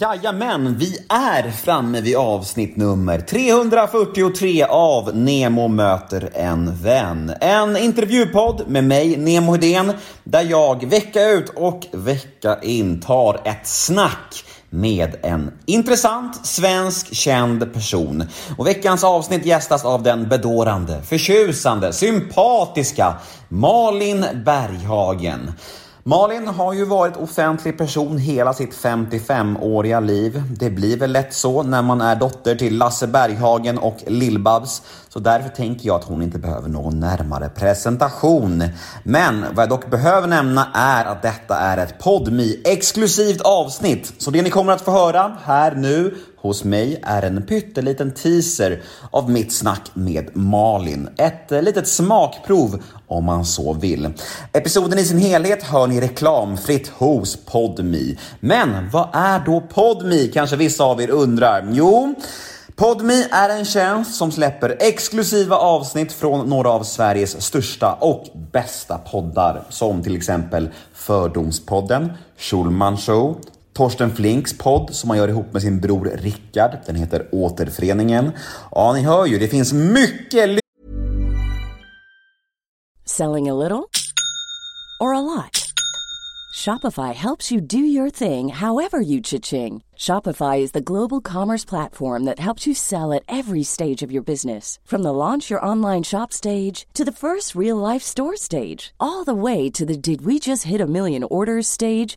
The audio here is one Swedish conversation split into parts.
Jajamän, vi är framme vid avsnitt nummer 343 av Nemo möter en vän. En intervjupodd med mig, Nemo Hedén, där jag vecka ut och vecka in tar ett snack med en intressant svensk känd person. Och veckans avsnitt gästas av den bedårande, förtjusande, sympatiska Malin Berghagen. Malin har ju varit offentlig person hela sitt 55-åriga liv. Det blir väl lätt så när man är dotter till Lasse Berghagen och Lill-Babs. Så därför tänker jag att hon inte behöver någon närmare presentation. Men vad jag dock behöver nämna är att detta är ett podmi exklusivt avsnitt. Så det ni kommer att få höra här nu hos mig är en pytteliten teaser av mitt snack med Malin. Ett eh, litet smakprov om man så vill. Episoden i sin helhet hör ni reklamfritt hos Podmi. Men vad är då Podmi kanske vissa av er undrar? Jo, Podmi är en tjänst som släpper exklusiva avsnitt från några av Sveriges största och bästa poddar som till exempel Fördomspodden, Schulman Show, Torsten Flinks podd som han gör ihop med sin bror Rickard. Den heter Återföreningen. Ja, ni hör ju, det finns mycket Selling a little or a lot? Shopify helps you do your thing however you cha-ching. Shopify is the global commerce platform that helps you sell at every stage of your business. From the launch your online shop stage to the first real life store stage, all the way to the did we just hit a million orders stage.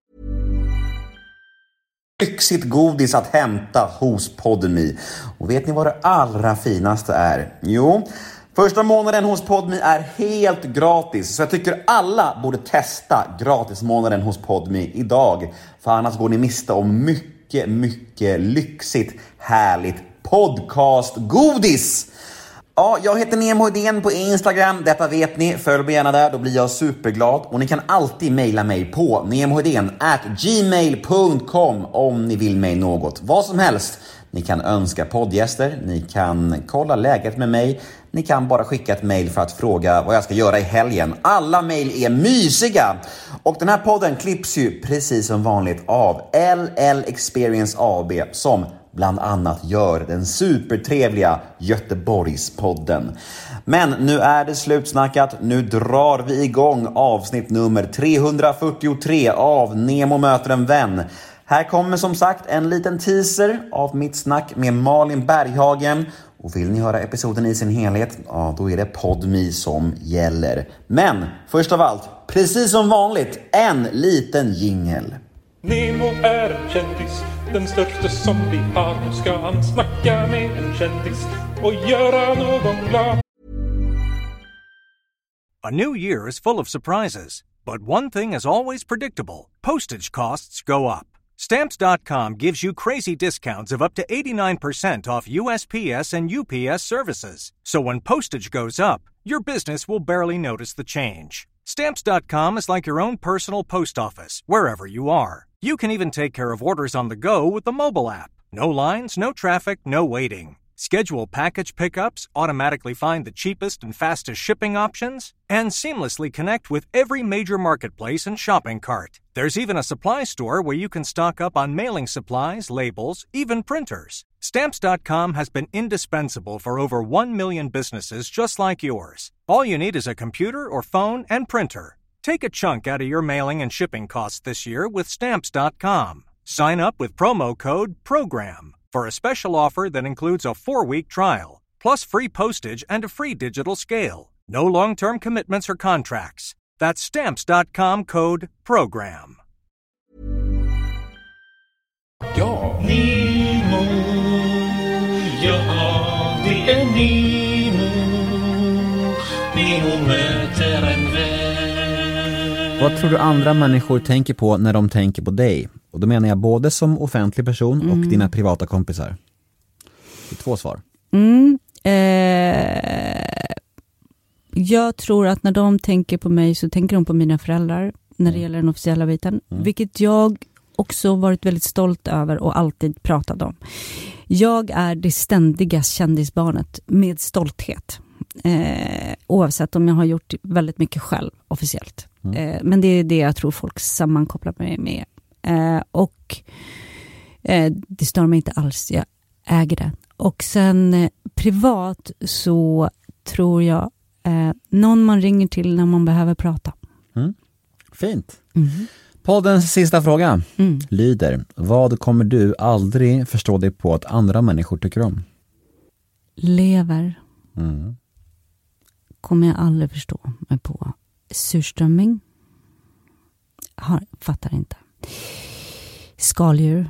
Lyxigt godis att hämta hos Podmi. Och vet ni vad det allra finaste är? Jo, första månaden hos Podmi är helt gratis. Så jag tycker alla borde testa gratismånaden hos Podmi idag. För annars går ni miste om mycket, mycket lyxigt, härligt podcastgodis. Ja, jag heter Nemo Hedén på Instagram. Detta vet ni. Följ mig gärna där, då blir jag superglad. Och ni kan alltid mejla mig på gmail.com om ni vill mig något. Vad som helst. Ni kan önska poddgäster, ni kan kolla läget med mig, ni kan bara skicka ett mejl för att fråga vad jag ska göra i helgen. Alla mejl är mysiga! Och den här podden klipps ju precis som vanligt av LL Experience AB som bland annat gör den supertrevliga Göteborgspodden. Men nu är det slutsnackat. Nu drar vi igång avsnitt nummer 343 av Nemo möter en vän. Här kommer som sagt en liten teaser av mitt snack med Malin Berghagen. Och vill ni höra episoden i sin helhet, ja då är det Podmi som gäller. Men först av allt, precis som vanligt, en liten jingel. Nemo är en kändis, den största som vi har. Nu ska han snacka med en kändis och göra någon glad. A new year is full of surprises, but one thing is always predictable postage costs go up. Stamps.com gives you crazy discounts of up to 89% off USPS and UPS services. So when postage goes up, your business will barely notice the change. Stamps.com is like your own personal post office, wherever you are. You can even take care of orders on the go with the mobile app. No lines, no traffic, no waiting. Schedule package pickups, automatically find the cheapest and fastest shipping options, and seamlessly connect with every major marketplace and shopping cart. There's even a supply store where you can stock up on mailing supplies, labels, even printers. Stamps.com has been indispensable for over 1 million businesses just like yours. All you need is a computer or phone and printer. Take a chunk out of your mailing and shipping costs this year with Stamps.com. Sign up with promo code PROGRAM for a special offer that includes a four week trial, plus free postage and a free digital scale. No long term commitments or contracts. That's Stamps.com code PROGRAM. Ja. Nemo, ja det är Nemo. Nemo möter en vän. Vad tror du andra människor tänker på när de tänker på dig? Och då menar jag både som offentlig person och dina privata kompisar. Det är två svar. Mm, eh, jag tror att när de tänker på mig så tänker de på mina föräldrar när det gäller den officiella biten. Vilket jag också varit väldigt stolt över och alltid pratat om. Jag är det ständiga kändisbarnet med stolthet. Eh, oavsett om jag har gjort väldigt mycket själv officiellt. Eh, men det är det jag tror folk sammankopplar mig med. Eh, och eh, det stör mig inte alls, jag äger det. Och sen privat så tror jag någon man ringer till när man behöver prata. Fint. Poddens sista fråga Mm. lyder, vad kommer du aldrig förstå dig på att andra människor tycker om? Lever Mm. kommer jag aldrig förstå mig på. Surströmming? Har, fattar inte. Skaldjur?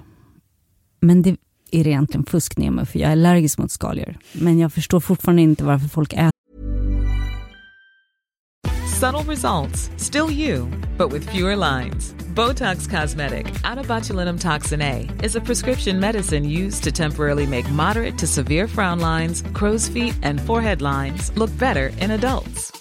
Men det är egentligen fusk Nemo, för jag är allergisk mot skaldjur. Men jag förstår fortfarande inte varför folk äter Subtle results, still you, but with fewer lines. Botox Cosmetic, botulinum toxin A, is a prescription medicine used to temporarily make moderate to severe frown lines, crow's feet, and forehead lines look better in adults.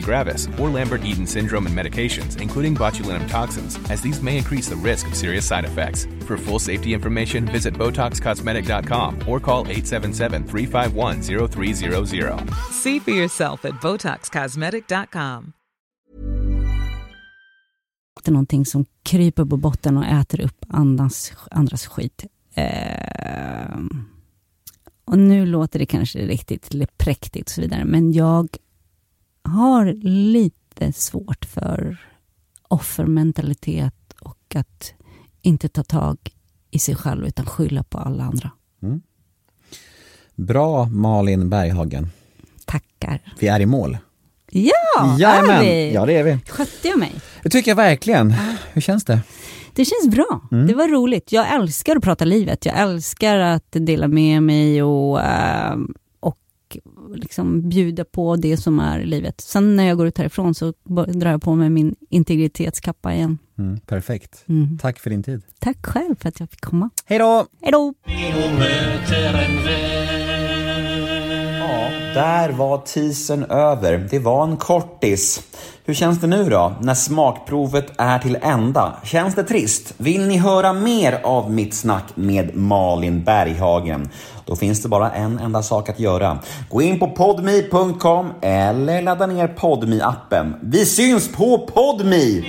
gravis, or Lambert-Eaton syndrome and medications, including botulinum toxins, as these may increase the risk of serious side effects. For full safety information, visit BotoxCosmetic.com or call 877-351-0300. See for yourself at BotoxCosmetic.com. någonting som kryper på botten och äter upp andras, andras skit. Eh, och nu låter det kanske riktigt eller präktigt och så vidare, men jag har lite svårt för offermentalitet och att inte ta tag i sig själv utan skylla på alla andra. Bra Malin Berghagen. Tackar. Vi är i mål. Ja, Jajamän. är vi? Ja det är vi. Skötte jag mig? Det tycker jag verkligen. Hur känns det? Det känns bra. Det var roligt. Jag älskar att prata livet. Jag älskar att dela med mig och, eh, och liksom bjuda på det som är livet. Sen när jag går ut härifrån så drar jag på mig min integritetskappa igen. Mm, perfekt. Mm. Tack för din tid. Tack själv för att jag fick komma. Hej då! Hej då! Där var teasern över. Det var en kortis. Hur känns det nu då, när smakprovet är till ända? Känns det trist? Vill ni höra mer av mitt snack med Malin Berghagen? Då finns det bara en enda sak att göra. Gå in på podme.com eller ladda ner podme appen Vi syns på podme